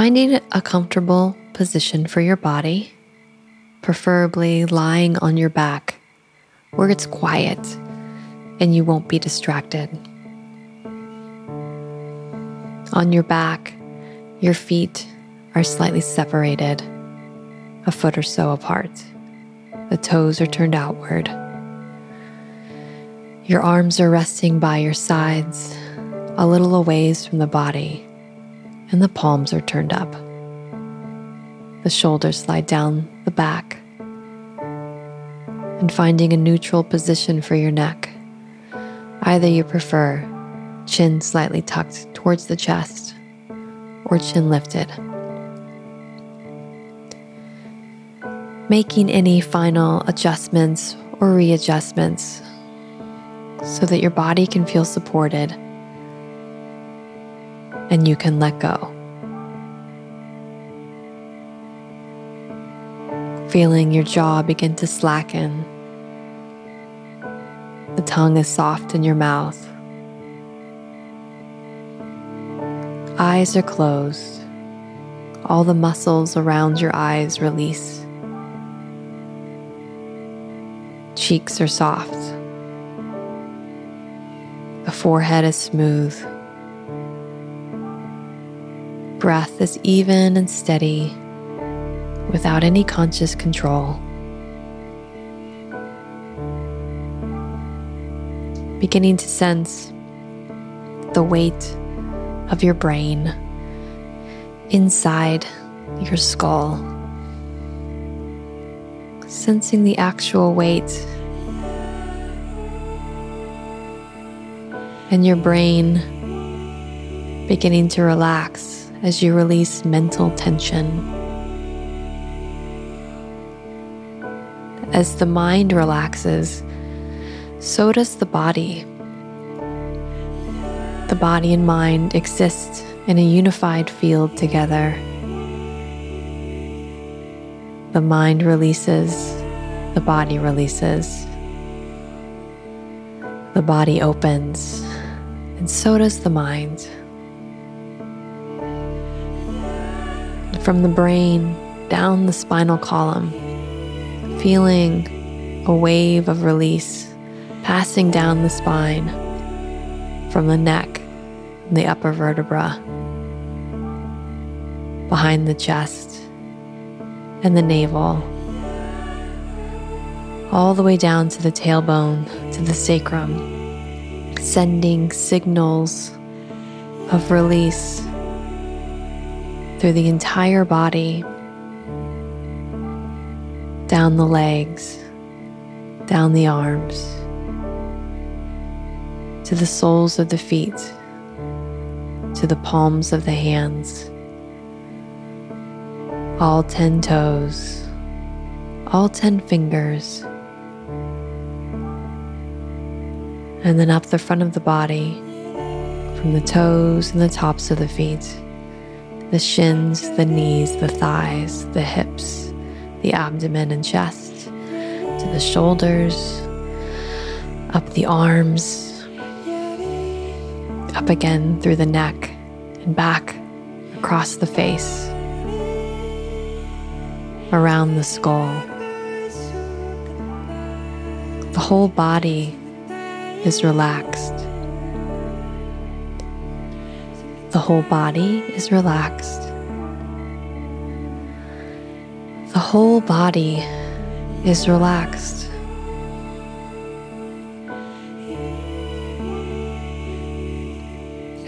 Finding a comfortable position for your body, preferably lying on your back where it's quiet and you won't be distracted. On your back, your feet are slightly separated, a foot or so apart. The toes are turned outward. Your arms are resting by your sides, a little a ways from the body, and the palms are turned up. The shoulders slide down the back, and finding a neutral position for your neck. Either you prefer chin slightly tucked towards the chest or chin lifted. Making any final adjustments or readjustments so that your body can feel supported and you can let go. Feeling your jaw begin to slacken. The tongue is soft in your mouth. Eyes are closed. All the muscles around your eyes release. Cheeks are soft. The forehead is smooth. Breath is even and steady without any conscious control. Beginning to sense the weight of your brain inside your skull. Sensing the actual weight and your brain beginning to relax as you release mental tension. As the mind relaxes, so does the body. The body and mind exist in a unified field together. The mind releases, the body releases. The body opens, and so does the mind. From the brain down the spinal column, feeling a wave of release passing down the spine from the neck and the upper vertebra, behind the chest and the navel, all the way down to the tailbone, to the sacrum sending signals of release through the entire body, down the legs, down the arms, to the soles of the feet, to the palms of the hands, all 10 toes, all 10 fingers and then up the front of the body, from the toes and the tops of the feet, the shins, the knees, the thighs, the hips, the abdomen and chest, to the shoulders, up the arms, up again through the neck and back across the face, around the skull. The whole body is relaxed. The whole body is relaxed. The whole body is relaxed.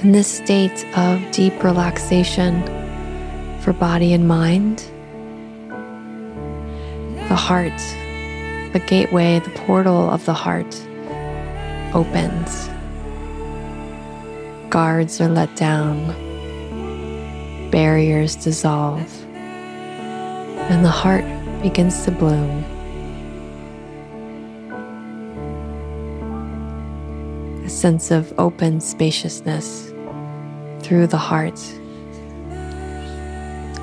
In this state of deep relaxation for body and mind, the heart, the gateway, the portal of the heart opens. Guards are let down, barriers dissolve, and the heart begins to bloom. A sense of open spaciousness through the heart.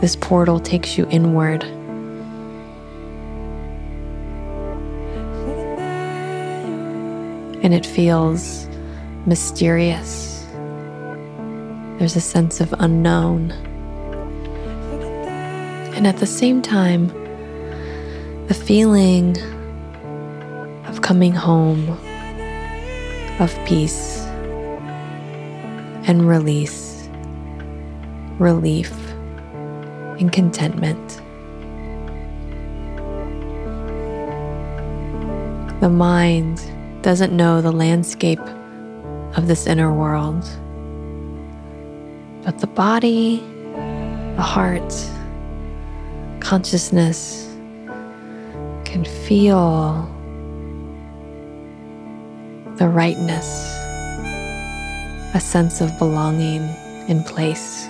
This portal takes you inward and it feels mysterious. There's a sense of unknown. And at the same time, the feeling of coming home, of peace and release, relief and contentment. The mind doesn't know the landscape of this inner world, but the body, the heart, consciousness can feel the rightness, a sense of belonging in place.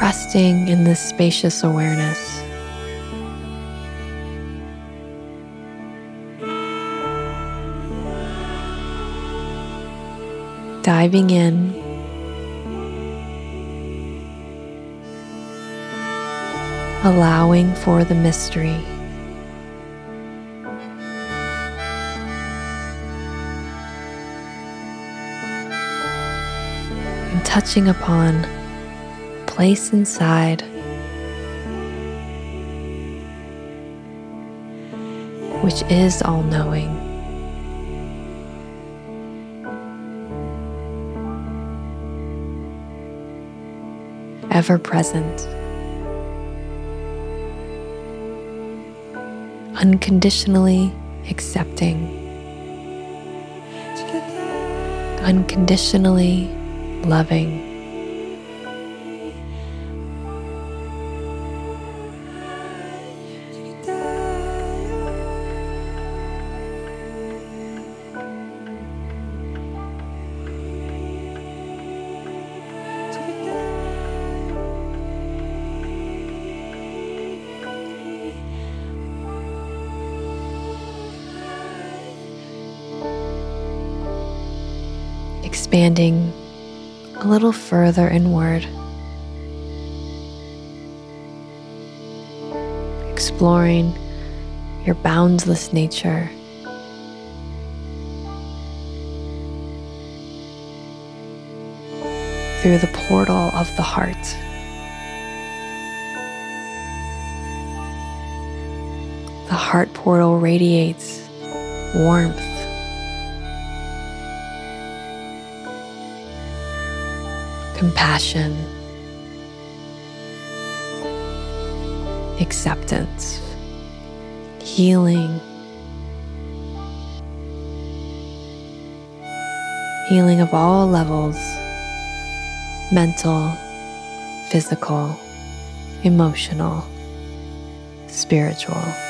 resting in this spacious awareness. Diving in. Allowing for the mystery. And touching upon place inside which is all knowing. Ever present, unconditionally accepting, unconditionally loving. Expanding a little further inward, exploring your boundless nature. Through the portal of the heart. The heart portal radiates warmth compassion, acceptance, healing, healing of all levels mental, physical, emotional, spiritual.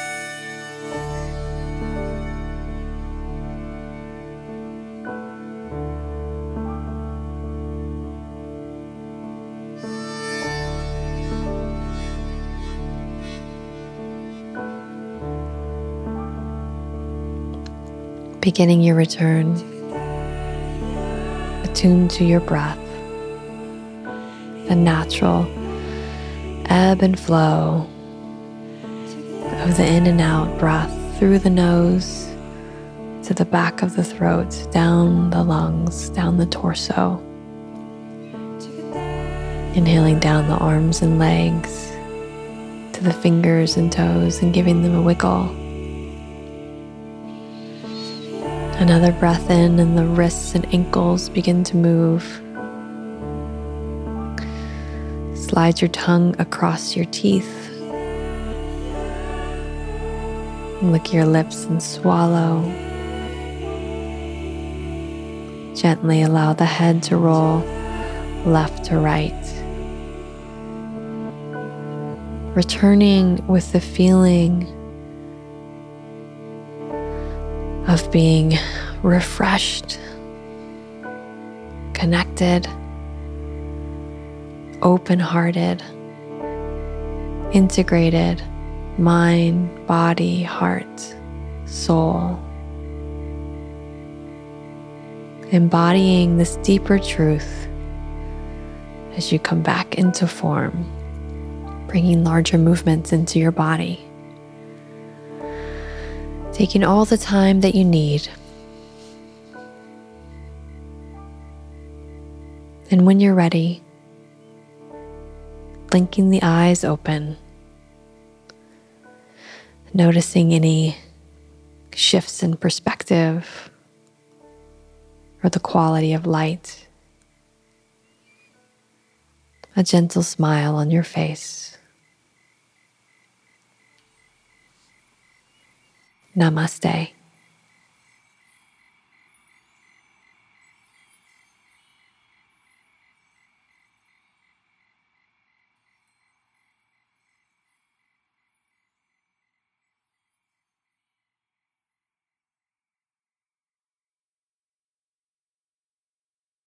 Beginning your return, attuned to your breath, the natural ebb and flow of the in and out breath through the nose to the back of the throat, down the lungs, down the torso. Inhaling down the arms and legs to the fingers and toes and giving them a wiggle. Another breath in, and the wrists and ankles begin to move. Slide your tongue across your teeth. Lick your lips and swallow. Gently allow the head to roll left to right. Returning with the feeling of being refreshed, connected, open hearted, integrated mind, body, heart, soul. Embodying this deeper truth as you come back into form, bringing larger movements into your body taking all the time that you need. And when you're ready, blinking the eyes open, noticing any shifts in perspective or the quality of light, a gentle smile on your face. Namaste.